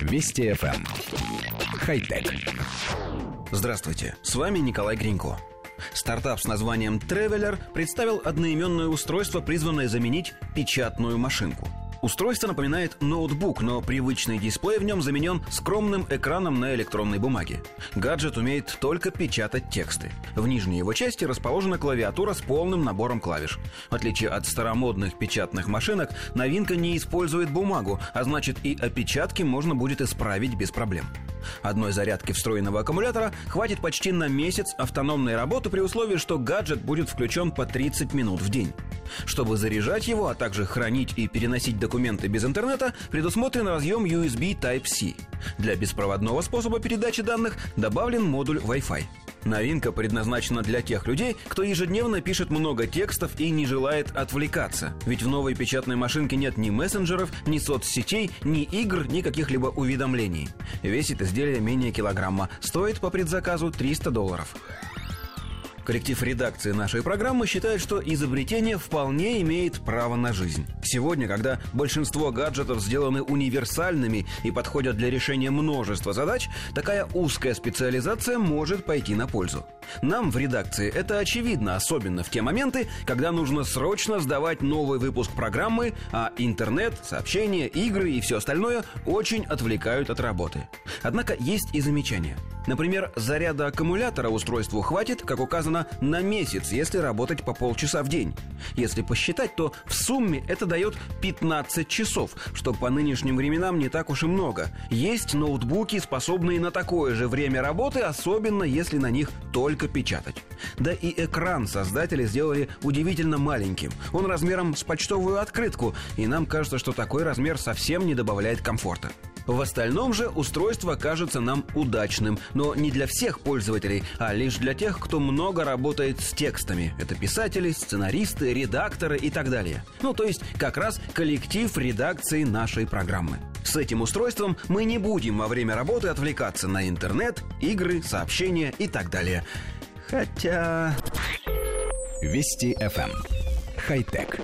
Вести FM. Эм. Хай-тек. Здравствуйте, с вами Николай Гринько. Стартап с названием Traveler представил одноименное устройство, призванное заменить печатную машинку – Устройство напоминает ноутбук, но привычный дисплей в нем заменен скромным экраном на электронной бумаге. Гаджет умеет только печатать тексты. В нижней его части расположена клавиатура с полным набором клавиш. В отличие от старомодных печатных машинок, новинка не использует бумагу, а значит и опечатки можно будет исправить без проблем. Одной зарядки встроенного аккумулятора хватит почти на месяц автономной работы при условии, что гаджет будет включен по 30 минут в день. Чтобы заряжать его, а также хранить и переносить документы без интернета, предусмотрен разъем USB Type-C. Для беспроводного способа передачи данных добавлен модуль Wi-Fi. Новинка предназначена для тех людей, кто ежедневно пишет много текстов и не желает отвлекаться. Ведь в новой печатной машинке нет ни мессенджеров, ни соцсетей, ни игр, ни каких-либо уведомлений. Весит изделие менее килограмма. Стоит по предзаказу 300 долларов. Коллектив редакции нашей программы считает, что изобретение вполне имеет право на жизнь. Сегодня, когда большинство гаджетов сделаны универсальными и подходят для решения множества задач, такая узкая специализация может пойти на пользу. Нам в редакции это очевидно, особенно в те моменты, когда нужно срочно сдавать новый выпуск программы, а интернет, сообщения, игры и все остальное очень отвлекают от работы. Однако есть и замечания – Например, заряда аккумулятора устройству хватит, как указано, на месяц, если работать по полчаса в день. Если посчитать, то в сумме это дает 15 часов, что по нынешним временам не так уж и много. Есть ноутбуки, способные на такое же время работы, особенно если на них только печатать. Да и экран создатели сделали удивительно маленьким. Он размером с почтовую открытку, и нам кажется, что такой размер совсем не добавляет комфорта. В остальном же устройство кажется нам удачным, но не для всех пользователей, а лишь для тех, кто много работает с текстами. Это писатели, сценаристы, редакторы и так далее. Ну, то есть как раз коллектив редакции нашей программы. С этим устройством мы не будем во время работы отвлекаться на интернет, игры, сообщения и так далее. Хотя... Вести FM. Эм. Хай-тек.